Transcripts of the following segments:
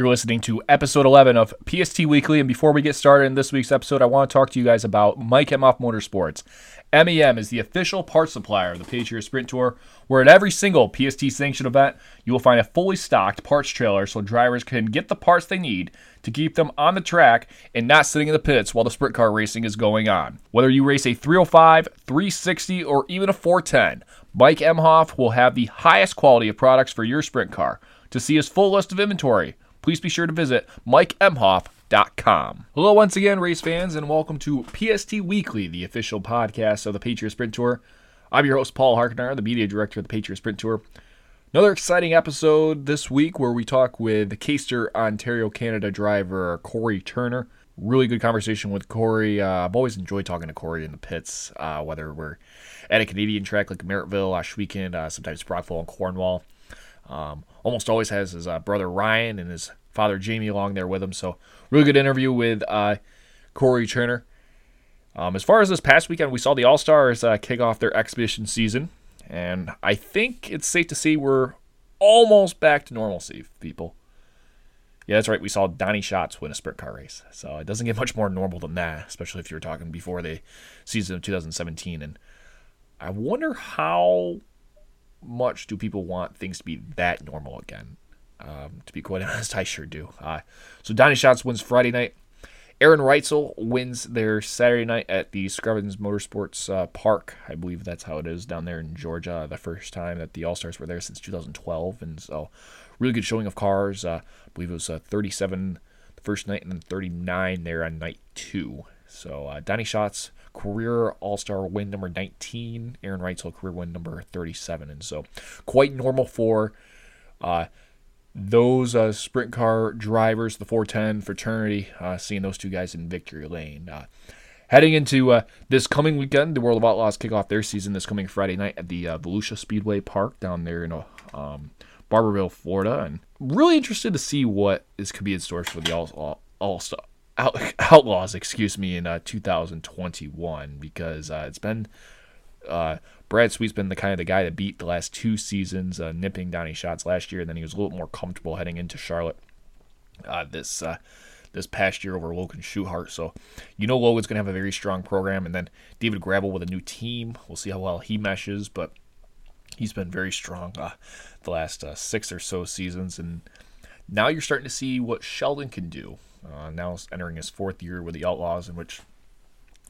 You're listening to episode 11 of PST Weekly. And before we get started in this week's episode, I want to talk to you guys about Mike Emhof Motorsports. MEM is the official parts supplier of the Patriot Sprint Tour, where at every single PST sanctioned event, you will find a fully stocked parts trailer so drivers can get the parts they need to keep them on the track and not sitting in the pits while the sprint car racing is going on. Whether you race a 305, 360, or even a 410, Mike Emhof will have the highest quality of products for your sprint car. To see his full list of inventory, please be sure to visit MikeEmhof.com. Hello, once again, race fans, and welcome to PST Weekly, the official podcast of the Patriot Sprint Tour. I'm your host, Paul Harkner, the media director of the Patriot Sprint Tour. Another exciting episode this week where we talk with Caistor, Ontario, Canada driver Cory Turner. Really good conversation with Cory. Uh, I've always enjoyed talking to Cory in the pits, uh, whether we're at a Canadian track like Merrittville, Ohsweken, uh, sometimes Brockville and Cornwall. Um, almost always has his uh, brother Ryan and his father Jamie along there with him. So, really good interview with uh, Cory Turner. Um, as far as this past weekend, we saw the All Stars uh, kick off their exhibition season, and I think it's safe to say we're almost back to normalcy, people. Yeah, that's right. We saw Donny Schatz win a sprint car race, so it doesn't get much more normal than that, especially if you're talking before the season of 2017. And I wonder how much do people want things to be that normal again? Um, to be quite honest, I sure do. Uh, so Donny Schatz wins Friday night. Aaron Reutzel wins their Saturday night at the Scrubbins Motorsports uh, Park. I believe that's how it is down there in Georgia. The first time that the All Stars were there since 2012, and so really good showing of cars. Uh, I believe it was uh, 37 the first night, and then 39 there on night two. So uh, Donny Schatz career All Star win number 19. Aaron Reutzel career win number 37, and so quite normal for uh, those uh, sprint car drivers, the 410 fraternity, uh, seeing those two guys in victory lane. Uh, heading into uh, this coming weekend, the World of Outlaws kick off their season this coming Friday night at the uh, Volusia Speedway Park down there in um, Barberville, Florida, and really interested to see what is could be in store for the All all out, Outlaws, excuse me, in uh, 2021 because uh, it's been uh, Brad Sweet's been the kind of the guy that beat the last two seasons, uh, nipping Donny Schatz last year, and then he was a little more comfortable heading into Charlotte uh, this uh, this past year over Logan Schuchart. So you know Logan's going to have a very strong program, and then David Gravel with a new team. We'll see how well he meshes, but he's been very strong the last six or so seasons, and now you're starting to see what Sheldon can do. Uh, now entering his fourth year with the Outlaws, in which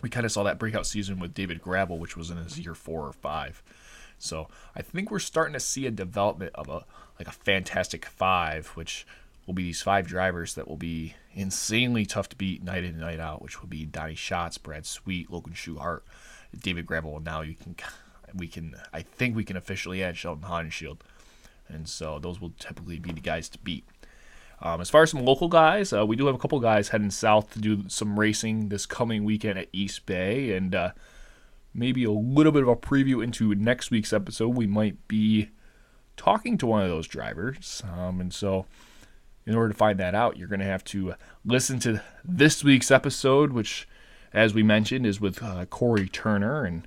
we kind of saw that breakout season with David Gravel, which was in his year four or five. So I think we're starting to see a development of a like a fantastic five, which will be these five drivers that will be insanely tough to beat night in and night out, which will be Donny Schatz, Brad Sweet, Logan Schuchart, David Gravel. And now you can we can I think we can officially add Sheldon Haudenschild. And so those will typically be the guys to beat. Um, as far as some local guys, uh, we do have a couple guys heading south to do some racing this coming weekend at East Bay, and uh, maybe a little bit of a preview into next week's episode. We might be talking to one of those drivers, um, and so in order to find that out, you're going to have to listen to this week's episode, which, as we mentioned, is with uh, Cory Turner, and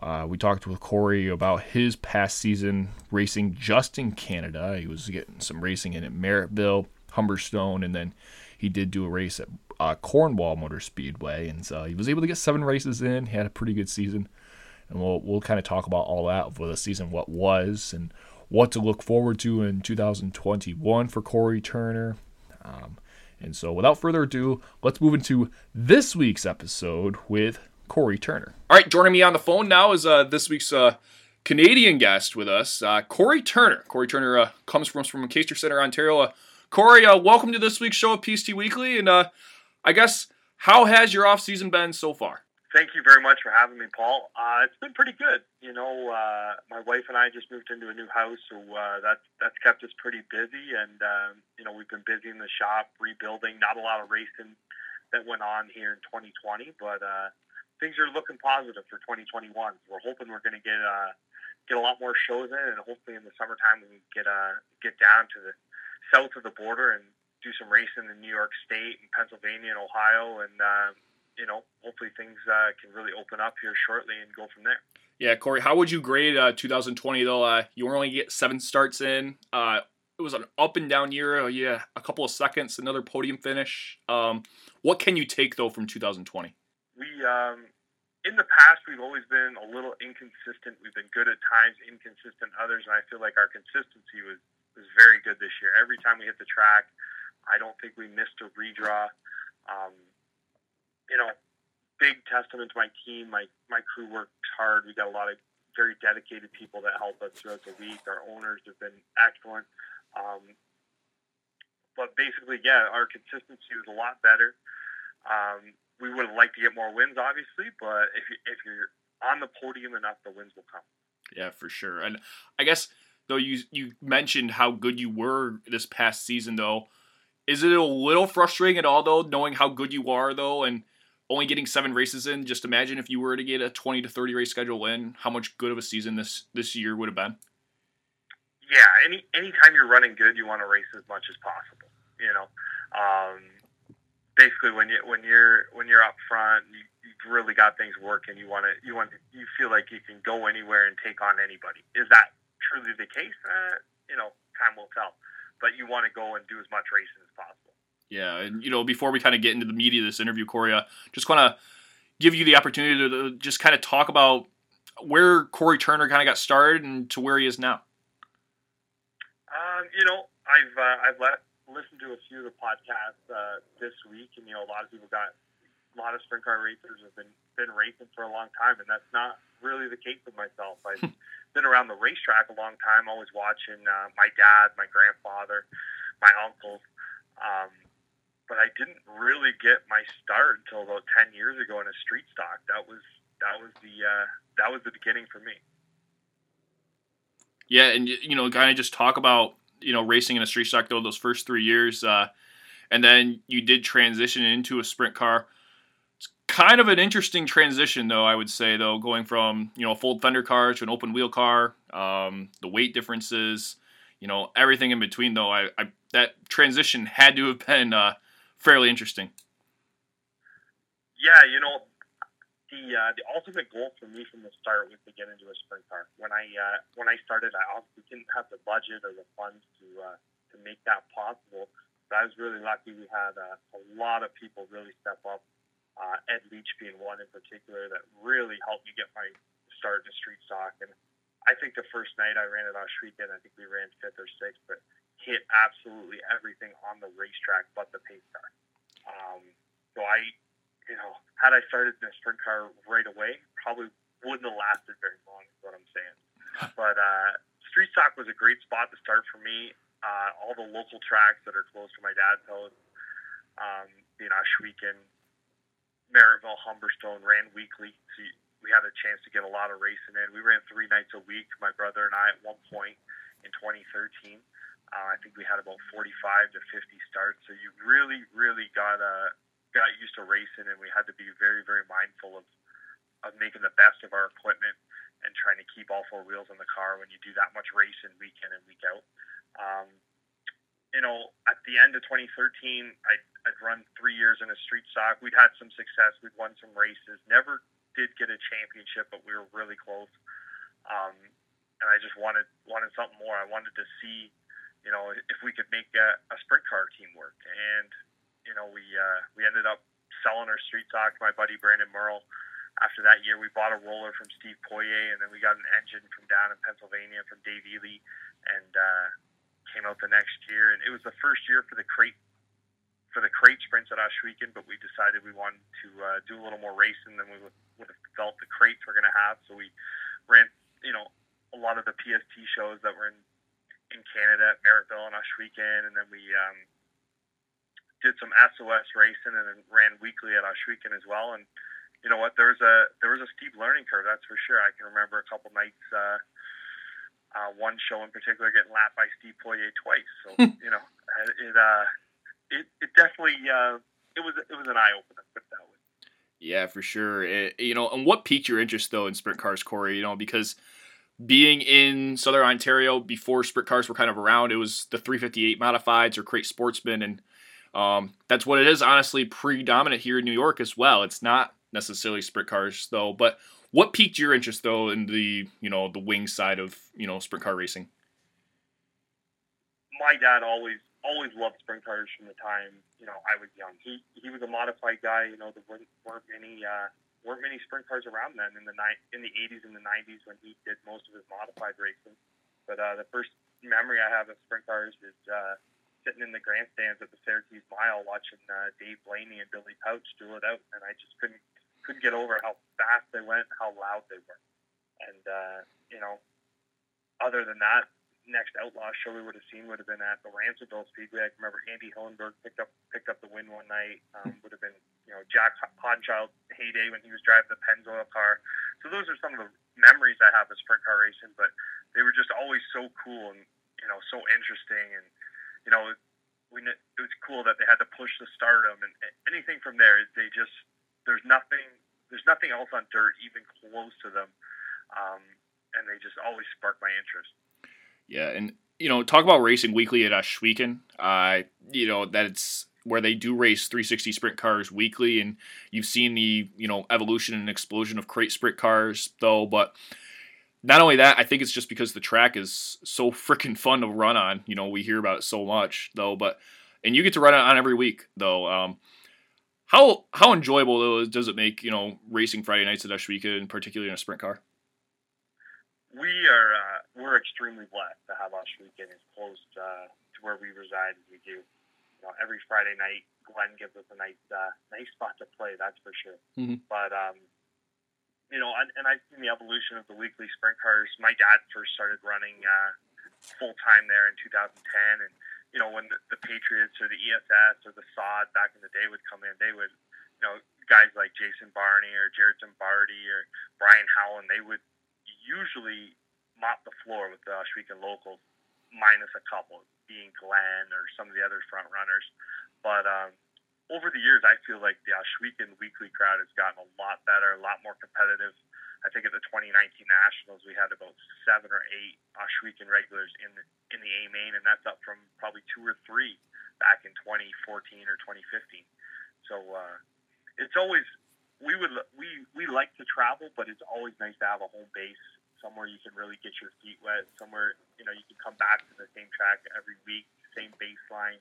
uh, we talked with Cory about his past season racing just in Canada. He was getting some racing in at Merrittville Humberstone, and then he did do a race at uh, Cornwall Motor Speedway, and so he was able to get seven races in. He had a pretty good season, and we'll we'll kind of talk about all that for the season, what was, and what to look forward to in 2021 for Cory Turner. Um, and so, without further ado, let's move into this week's episode with Cory Turner. All right, joining me on the phone now is uh, this week's uh, Canadian guest with us, uh, Cory Turner. Cory Turner uh, comes from from Caistor Centre, Ontario. Cory, uh, welcome to this week's show of PST Weekly, and uh, I guess how has your off season been so far? Thank you very much for having me, Paul. Uh, it's been pretty good. You know, uh, my wife and I just moved into a new house, so uh, that's that's kept us pretty busy, and um, you know we've been busy in the shop rebuilding. Not a lot of racing that went on here in 2020, but uh, things are looking positive for 2021. We're hoping we're going to get get a lot more shows in, and hopefully in the summertime we can get uh, get down to the south of the border and do some racing in New York State and Pennsylvania and Ohio, and uh, you know, hopefully things uh, can really open up here shortly and go from there. Yeah, Cory, how would you grade uh, 2020 though? Uh, you only get seven starts in. Uh, it was an up and down year. Uh, yeah, a couple of seconds, another podium finish. Um, what can you take though from 2020? We um, in the past we've always been a little inconsistent. We've been good at times, inconsistent others, and I feel like our consistency was was very good this year. Every time we hit the track, I don't think we missed a redraw. Um, you know, big testament to my team. My my crew works hard. We got a lot of very dedicated people that help us throughout the week. Our owners have been excellent. Um, but basically, yeah, our consistency was a lot better. Um, we would have liked to get more wins, obviously, but if you, if you're on the podium enough, the wins will come. Yeah, for sure. And I guess though you you mentioned how good you were this past season, though, is it a little frustrating at all though, knowing how good you are though, and only getting seven races in? Just imagine if you were to get a twenty to thirty race schedule in, how much good of a season this this year would have been. Yeah, any anytime you're running good, you want to race as much as possible. You know, um, basically when you when you're when you're up front, you, you've really got things working. You want to you want you feel like you can go anywhere and take on anybody. Is that truly the case? Uh, you know, time will tell. But you want to go and do as much racing as possible. Yeah, and you know, before we kind of get into the meat of this interview, Cory, uh, just want to give you the opportunity to, just kind of talk about where Cory Turner kind of got started and to where he is now. Um, you know, I've uh, I've let, listened to a few of the podcasts uh, this week, and you know, a lot of people got a lot of sprint car racers have been been racing for a long time, and that's not really the case with myself. I've been around the racetrack a long time, always watching uh, my dad, my grandfather, my uncles. Um, but I didn't really get my start until about ten years ago in a street stock. That was that was the uh, that was the beginning for me. Yeah, and you know, kind of just talk about you know racing in a street stock though those first three years, uh, and then you did transition into a sprint car kind of an interesting transition, though I would say, though going from you know a full fender car to an open wheel car, um, the weight differences, you know everything in between. Though I, I that transition had to have been uh, fairly interesting. Yeah, you know the uh, the ultimate goal for me from the start was to get into a sprint car. When I uh, when I started, I obviously didn't have the budget or the funds to uh, to make that possible. But I was really lucky. We had uh, a lot of people really step up uh, Ed Leach being one in particular that really helped me get my start in street stock. And I think the first night I ran it on weekend, I think we ran fifth or sixth, but hit absolutely everything on the racetrack but the pace car. Um, so I, you know, had I started in a sprint car right away, probably wouldn't have lasted very long. Is what I'm saying. But uh, street stock was a great spot to start for me. Uh, all the local tracks that are close to my dad's house, um, being Ohsweken, Merrittville, Humberstone ran weekly. So we had a chance to get a lot of racing in. We ran three nights a week, my brother and I, at one point in 2013. Uh, I think we had about 45 to 50 starts. So you really, really got uh, got used to racing, and we had to be very, very mindful of of making the best of our equipment and trying to keep all four wheels on the car when you do that much racing week in and week out. Um, you know, at the end of 2013, I, I'd run three years in a street stock. We'd had some success. We'd won some races. Never did get a championship, but we were really close. Um, and I just wanted wanted something more. I wanted to see, you know, if we could make a, a sprint car team work. And you know, we uh, we ended up selling our street stock to my buddy Brandon Merle. After that year, we bought a roller from Steve Poirier, and then we got an engine from down in Pennsylvania from Dave Ely, and uh, came out the next year, and it was the first year for the crate for the crate sprints at Ohsweken, but we decided we wanted to uh, do a little more racing than we would, would have felt the crates were going to have. So we ran, you know, a lot of the PST shows that were in in Canada at Merrittville and Ohsweken, and then we um, did some SOS racing and then ran weekly at Ohsweken as well. And you know what? There was a there was a steep learning curve, that's for sure. I can remember a couple nights. Uh, uh, one show in particular getting lapped by Steve Poirier twice. So you know, it uh, it, it definitely uh, it was it was an eye opener. Put that way. Yeah, for sure. It, you know, and what piqued your interest though in sprint cars, Cory? You know, because being in Southern Ontario before sprint cars were kind of around, it was the 358 modifieds or crate sportsmen, and um, that's what it is. Honestly, predominant here in New York as well. It's not necessarily sprint cars though, but what piqued your interest though in the you know the wing side of you know sprint car racing? my dad always always loved sprint cars from the time you know I was young. He he was a modified guy. You know, there weren't, weren't many uh, weren't many sprint cars around then in the ni- in the 80s and the 90s when he did most of his modified racing. But uh, the first memory I have of sprint cars is uh, sitting in the grandstands at the Syracuse Mile watching uh, Dave Blaney and Billy Pauch duel it out, and I just couldn't couldn't get over how fast they went, how loud they were, and uh, you know, other than that, next outlaw show we would have seen would have been at the Ransomville Speedway. I can remember Andy Hillenberg picked up picked up the win one night. Um, would have been you know Jac Haudenschild heyday when he was driving the Pennzoil car. So those are some of the memories I have of sprint car racing. But they were just always so cool and you know so interesting and you know we it was cool that they had to push the stardom and anything from there. They just there's nothing there's nothing else on dirt even close to them. Um, and they just always spark my interest. Yeah, and you know, talk about racing weekly at Ohsweken. Uh, you know, that's where they do race 360 sprint cars weekly, and you've seen the you know evolution and explosion of crate sprint cars, though. But not only that, I think it's just because the track is so freaking fun to run on. You know, we hear about it so much, though. But and you get to run it on every week, though. Um, how how enjoyable though does it make you know racing Friday nights at Ohsweken, particularly in a sprint car? we are uh, we're extremely blessed to have Ohsweken as close uh, to where we reside as we do. You know, every Friday night, Glenn gives us a nice uh, nice spot to play. That's for sure. Mm-hmm. But um, you know, and, and I've seen the evolution of the weekly sprint cars. My dad first started running uh, full time there in 2010, and you know, when the, the Patriots or the ESS or the SOD back in the day would come in, they would, you know, guys like Jason Barney or Jared Zimbardi or Brian Howland, they would usually mop the floor with the Ohsweken locals, minus a couple, being Glenn or some of the other front runners. But um, over the years, I feel like the Ohsweken weekly crowd has gotten a lot better, a lot more competitive. I think at the 2019 Nationals, we had about seven or eight Ohsweken regulars in the, in the A main, and that's up from probably two or three back in 2014 or 2015. So uh, it's always we would we we like to travel, but it's always nice to have a home base somewhere you can really get your feet wet, somewhere you know you can come back to the same track every week, same baseline.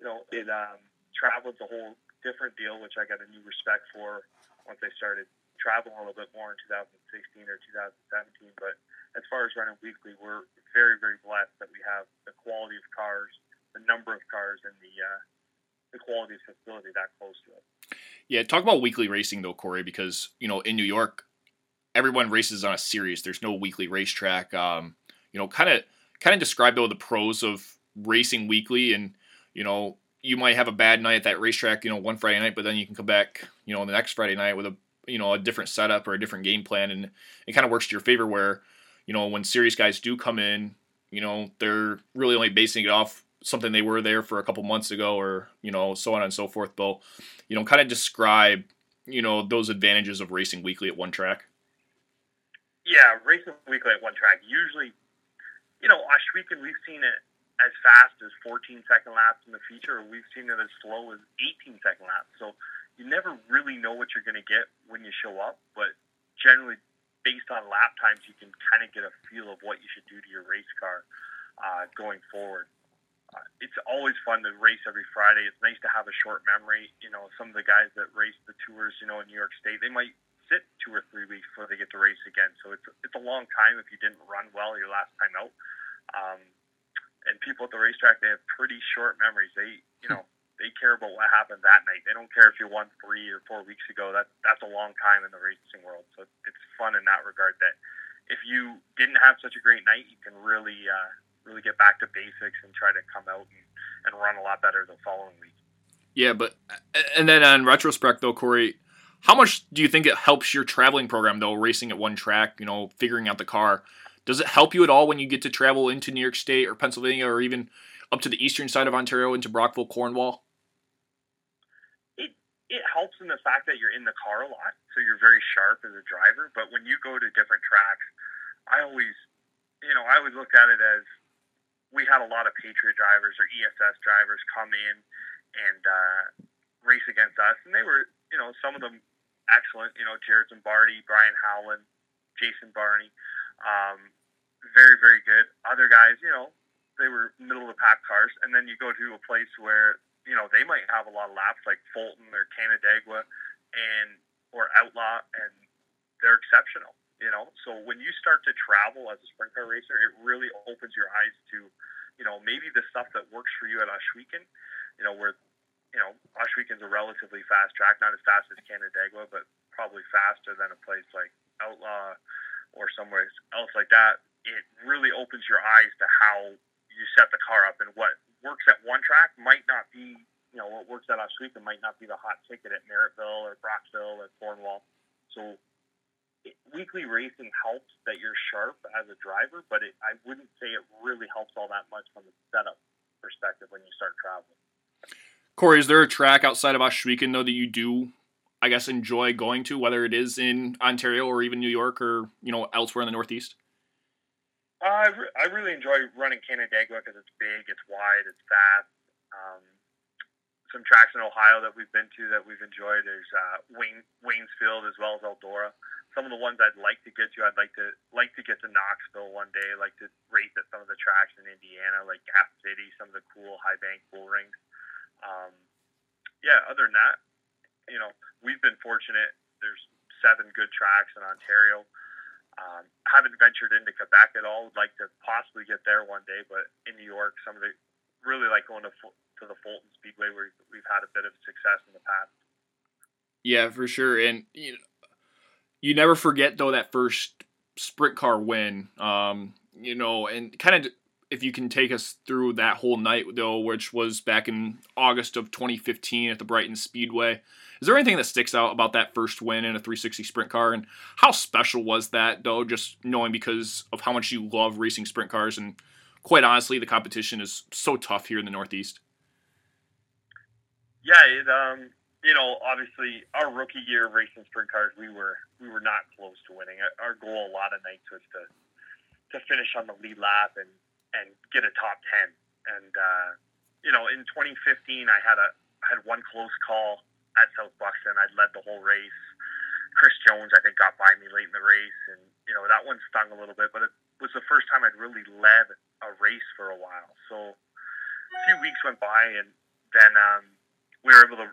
You know, it um, travel's a whole different deal, which I got a new respect for once I started traveling a little bit more in 2016 or 2017. But as far as running weekly, we're very very blessed that we have the quality of cars, the number of cars, and the uh, the quality of facility that close to it. Yeah, talk about weekly racing though, Cory, because you know in New York everyone races on a series. There's no weekly racetrack. Um, you know, kind of kind of describe though the pros of racing weekly, and you know, you might have a bad night at that racetrack, you know, one Friday night, but then you can come back, you know, the next Friday night with a you know a different setup or a different game plan, and it kind of works to your favor. Where you know when series guys do come in, you know, they're really only basing it off something they were there for a couple months ago, or you know, so on and so forth. Though, you know, kind of describe you know those advantages of racing weekly at one track. Yeah, racing weekly at one track. Usually, you know, Ohsweken, we've seen it as fast as 14 second laps in the feature, or we've seen it as slow as 18 second laps. So you never really know what you're going to get when you show up, but generally, based on lap times, you can kind of get a feel of what you should do to your race car uh, going forward. Uh, it's always fun to race every Friday. It's nice to have a short memory. You know, some of the guys that race the tours, you know, in New York State, they might sit two or three weeks before they get to race again. So it's it's a long time if you didn't run well your last time out. Um, and people at the racetrack they have pretty short memories. They you know they care about what happened that night. They don't care if you won three or four weeks ago. That that's a long time in the racing world. So it's fun in that regard. That if you didn't have such a great night, you can really uh, really get back to basics and try to come out and, and run a lot better the following week. Yeah, but and then on retrospect though, Cory, how much do you think it helps your traveling program though, racing at one track, you know, figuring out the car? Does it help you at all when you get to travel into New York State or Pennsylvania or even up to the eastern side of Ontario into Brockville, Cornwall? It it helps in the fact that you're in the car a lot, so you're very sharp as a driver. But when you go to different tracks, I always, you know, I always looked at it as we had a lot of Patriot drivers or ESS drivers come in and uh, race against us, and they were, you know, some of them excellent. You know, Jared Zimbardi, Brian Howland, Jason Barney, um, very very good. Other guys, you know, they were middle of the pack cars, and then you go to a place where you know they might have a lot of laps like Fulton or Canandaigua, and or Outlaw, and they're exceptional. You know, so when you start to travel as a sprint car racer, it really opens your eyes to, you know, maybe the stuff that works for you at Ohsweken, you know, where, you know, Ohsweken's a relatively fast track, not as fast as Canandaigua, but probably faster than a place like Outlaw or somewhere else like that. It really opens your eyes to how you set the car up and what works at one track might not be, you know, what works at Ohsweken might not be the hot ticket at Merrittville or Brockville or Cornwall. So weekly racing helps that you're sharp as a driver, but it, I wouldn't say it really helps all that much from a setup perspective when you start traveling. Cory, is there a track outside of Ohsweken though that you do, I guess, enjoy going to, whether it is in Ontario or even New York or you know elsewhere in the Northeast? Uh, I, re- I really enjoy running Canandaigua because it's big, it's wide, it's fast. Um, some tracks in Ohio that we've been to that we've enjoyed. There's uh, Wayne, Waynesfield as well as Eldora some of the ones I'd like to get to. I'd like to like to get to Knoxville one day. like to race at some of the tracks in Indiana, like Gas City, some of the cool high bank bull rings. Um, yeah, other than that, you know, we've been fortunate. There's seven good tracks in Ontario. Um, haven't ventured into Quebec at all. Would like to possibly get there one day, but in New York, some of the really like going to to the Fulton Speedway where we've had a bit of success in the past. Yeah, for sure. And you know, you never forget though that first sprint car win. Um, you know, and kind of if you can take us through that whole night though, which was back in August of 2015 at the Brighton Speedway. Is there anything that sticks out about that first win in a 360 sprint car, and how special was that though? Just knowing because of how much you love racing sprint cars, and quite honestly, the competition is so tough here in the Northeast. Yeah, it um, you know, obviously our rookie year racing sprint cars, we were we were not close to winning. Our goal a lot of nights was to to finish on the lead lap and and get a top ten. And uh, you know, in 2015, I had a I had one close call at South Buxton. I'd led the whole race. Chris Jones, I think, got by me late in the race, and you know that one stung a little bit. But it was the first time I'd really led a race for a while. So a few weeks went by, and then um, we were able to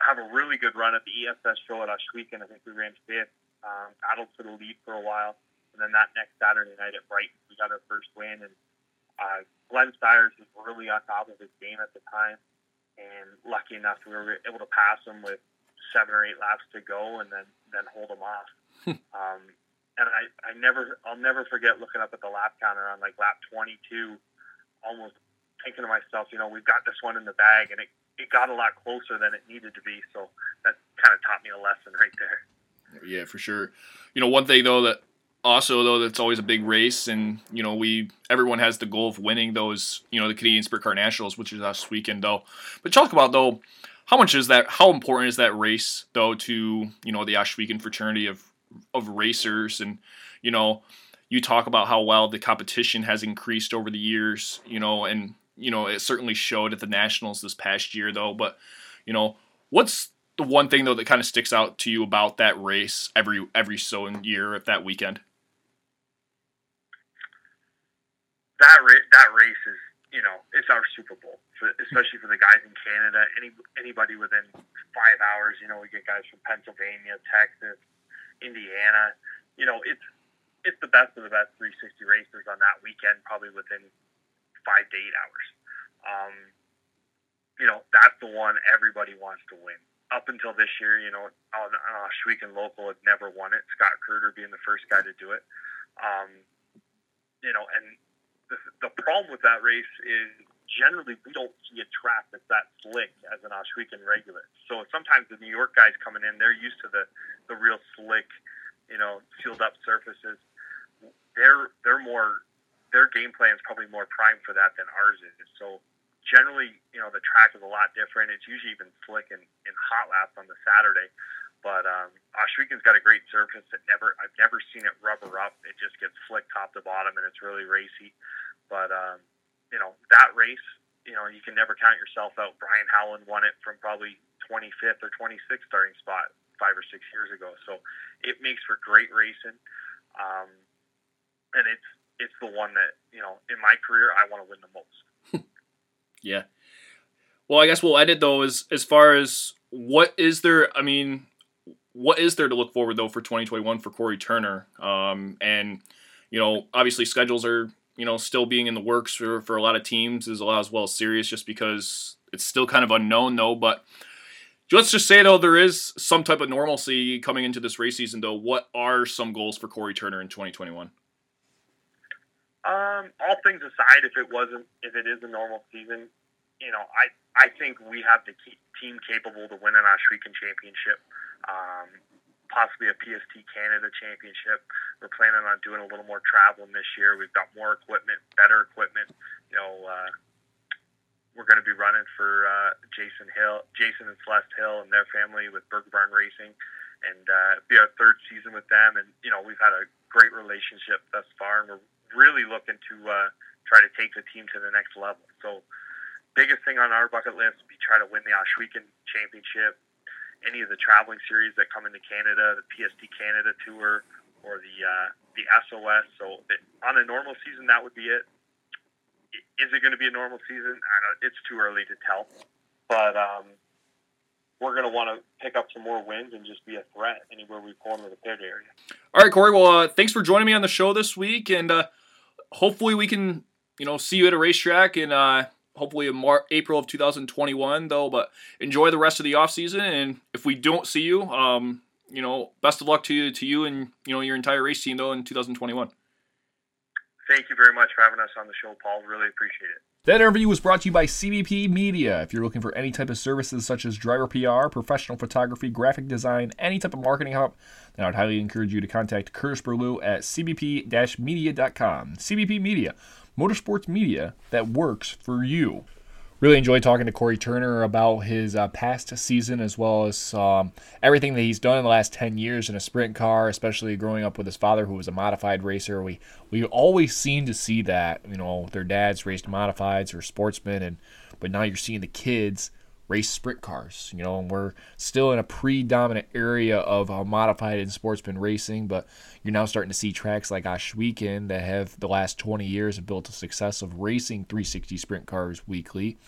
have a really good run at the ESS show at Ohsweken. I think we ran fifth, um, battled for the lead for a while, and then that next Saturday night at Brighton, we got our first win. And uh, Glenn Styres was really on top of his game at the time, and lucky enough we were able to pass him with seven or eight laps to go, and then then hold him off. um, and I, I never, I'll never forget looking up at the lap counter on like lap 22, almost thinking to myself, you know, we've got this one in the bag, and it it got a lot closer than it needed to be. So that kind of taught me a lesson right there. Yeah, for sure. You know, one thing though that also though that's always a big race, and you know we everyone has the goal of winning those. You know, the Canadian Sprint Car Nationals, which is this weekend though. But talk about though. How much is that? How important is that race, though, to you know the Ohsweken fraternity of of racers, and you know, you talk about how well the competition has increased over the years, you know, and you know, it certainly showed at the Nationals this past year, though. But, you know, what's the one thing though that kind of sticks out to you about that race every every so year of that weekend? That ra- that race is, you know, it's our Super Bowl, for, especially for the guys in Canada. Any anybody within five hours, you know, we get guys from Pennsylvania, Texas, Indiana. You know, it's it's the best of the best 360 racers on that weekend, probably within five to eight hours. Um, you know, that's the one everybody wants to win. Up until this year, you know, on, on Local had never won it. Scott Kurter being the first guy to do it. Um, you know, and the, the problem with that race is generally we don't see a track that's that slick as an Ohsweken regular. So sometimes the New York guys coming in, they're used to the the real slick, you know, sealed up surfaces. They're they're more their game plan is probably more primed for that than ours is. So generally, you know, the track is a lot different. It's usually even slick and, and hot laps on the Saturday. But um, Ohsweken's got a great surface that never I've never seen it rubber up. It just gets flicked top to bottom, and it's really racy. But um, you know that race, you know you can never count yourself out. Brian Howland won it from probably 25th or 26th starting spot five or six years ago. So it makes for great racing, um, and it's it's the one that you know in my career I want to win the most. yeah. Well, I guess we'll end it though. As as far as what is there? I mean, what is there to look forward though for 2021 for Cory Turner? Um, and you know, obviously schedules are you know still being in the works for for a lot of teams as well as well as series, just because it's still kind of unknown though. But let's just say though there is some type of normalcy coming into this race season though. What are some goals for Cory Turner in 2021? Um, all things aside, if it wasn't, if it is a normal season, you know, I I think we have the team capable to win an Ohsweken championship, um, possibly a PST Canada championship. We're planning on doing a little more traveling this year. We've got more equipment, better equipment. You know, uh, we're going to be running for uh, Jason Hill, Jason and Celeste Hill, and their family with Burger Barn Racing, and uh, be our third season with them. And you know, we've had a great relationship thus far, and we're really looking to uh, try to take the team to the next level. So biggest thing on our bucket list would be try to win the Ohsweken Championship, any of the traveling series that come into Canada, the PST Canada Tour, or the uh, the SOS. So it, on a normal season, that would be it. Is it going to be a normal season? I don't. It's too early to tell, but um, we're going to want to pick up some more wins and just be a threat anywhere we pull into the pit area. All right, Cory. Well, uh, thanks for joining me on the show this week, and uh, hopefully we can, you know, see you at a racetrack and uh, hopefully in Mar- April of 2021 though. But enjoy the rest of the off season, and if we don't see you, um, you know, best of luck to you to you and you know your entire race team though in 2021. Thank you very much for having us on the show, Paul. Really appreciate it. That interview was brought to you by CBP Media. If you're looking for any type of services such as driver PR, professional photography, graphic design, any type of marketing help, then I would highly encourage you to contact Curtis Burlew at cbp-media.com. CBP Media motorsports media that works for you. Really enjoyed talking to Cory Turner about his uh, past season as well as um, everything that he's done in the last 10 years in a sprint car, especially growing up with his father who was a modified racer. We we always seem to see that, you know, their dads raced modifieds or sportsmen and but now you're seeing the kids race sprint cars. You know, and we're still in a predominant area of uh, modified and sportsman racing, but you're now starting to see tracks like Ohsweken that have the last 20 years have built a success of racing 360 sprint cars weekly,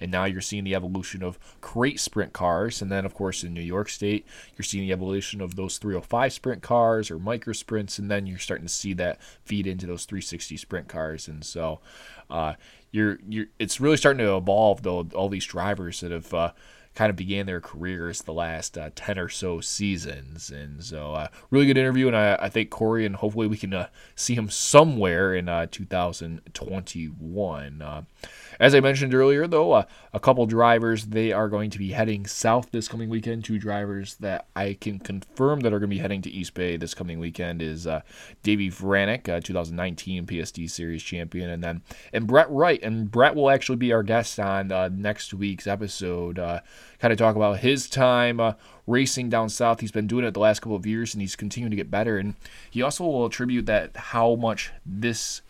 and now you're seeing the evolution of crate sprint cars, and then of course in New York State you're seeing the evolution of those 305 sprint cars or micro sprints, and then you're starting to see that feed into those 360 sprint cars, and so. Uh, you're you're it's really starting to evolve though all these drivers that have uh, kind of began their careers the last uh, 10 or so seasons and so uh, really good interview and I, I think Cory and hopefully we can uh, see him somewhere in uh, 2021 uh, as I mentioned earlier, though, uh, a couple drivers they are going to be heading south this coming weekend. Two drivers that I can confirm that are going to be heading to East Bay this coming weekend is uh, Davey Franek, uh, 2019 PST Series champion, and then and Brett Wright. And Brett will actually be our guest on next week's episode. Kind of talk about his time uh, racing down south. He's been doing it the last couple of years, and he's continuing to get better. And he also will attribute that how much this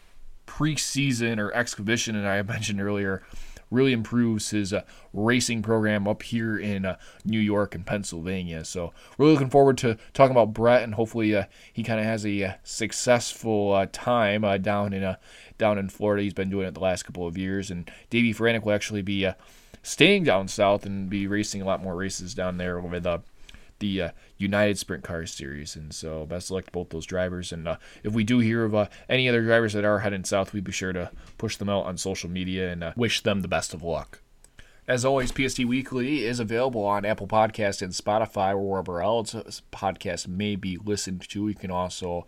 preseason or exhibition, and I mentioned earlier, really improves his uh, racing program up here in uh, New York and Pennsylvania. So really looking forward to talking about Brett, and hopefully uh, he kind of has a uh, successful uh, time uh, down in down in Florida. He's been doing it the last couple of years, and Davey Franek will actually be staying down south and be racing a lot more races down there with the uh, United Sprint Car Series. And so, best luck to both those drivers. And uh, if we do hear of uh, any other drivers that are heading south, we'd be sure to push them out on social media and uh, wish them the best of luck. As always, PST Weekly is available on Apple Podcast and Spotify or wherever else podcasts may be listened to. You can also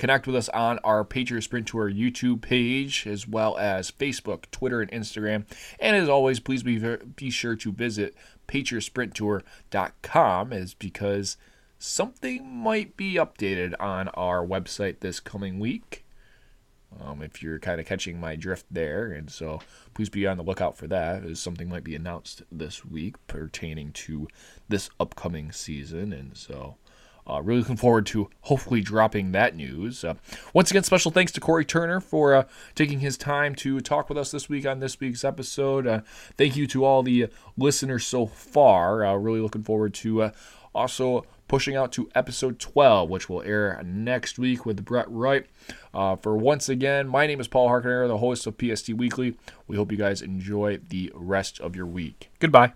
connect with us on our Patriot Sprint Tour YouTube page, as well as Facebook, Twitter, and Instagram. And as always, please be, be sure to visit patriotsprinttour.com is because something might be updated on our website this coming week. Um, if you're kind of catching my drift there, and so please be on the lookout for that, as something might be announced this week pertaining to this upcoming season, and so uh, really looking forward to hopefully dropping that news. Uh, once again, special thanks to Cory Turner for uh, taking his time to talk with us this week on this week's episode. Uh, thank you to all the listeners so far. Uh, really looking forward to uh, also pushing out to episode 12, which will air next week with Brett Wright. Uh, for once again, my name is Paul Harkiner, the host of PST Weekly. We hope you guys enjoy the rest of your week. Goodbye.